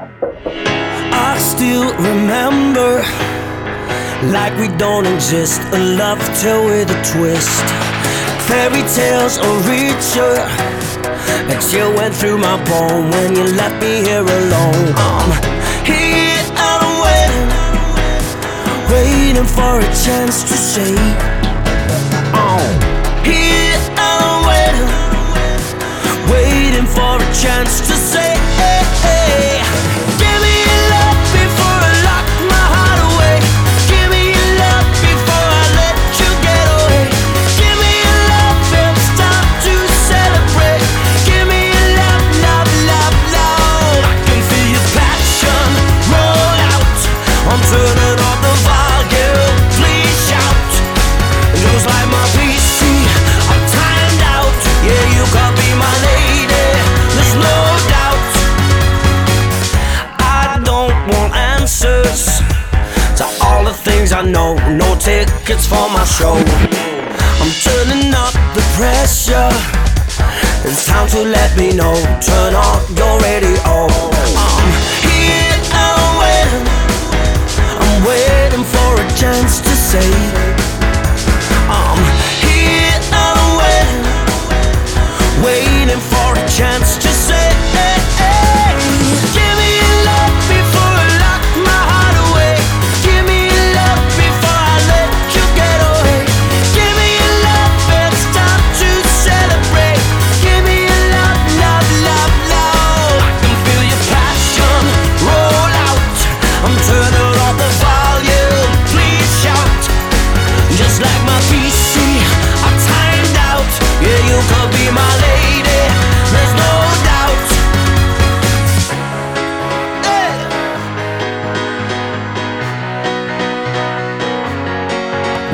I still remember, like we don't exist, a love tale with a twist. Fairy tales are richer, but you went through my bone when you left me here alone. I'm here and waiting, waiting for a chance to say, Oh, here. I know. No tickets for my show. I'm turning up the pressure. It's time to let me know. Turn on your radio.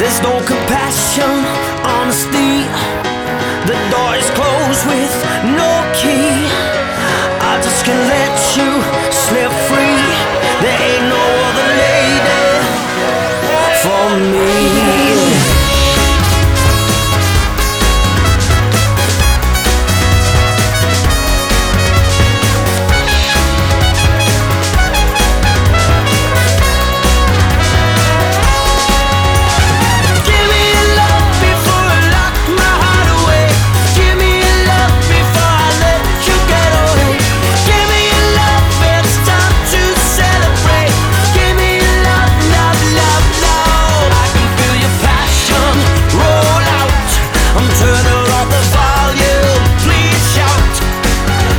There's no compassion, honesty. The door is closed with no key.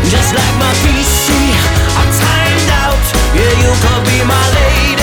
Just like my PC, I'm timed out. Yeah, you could be my lady.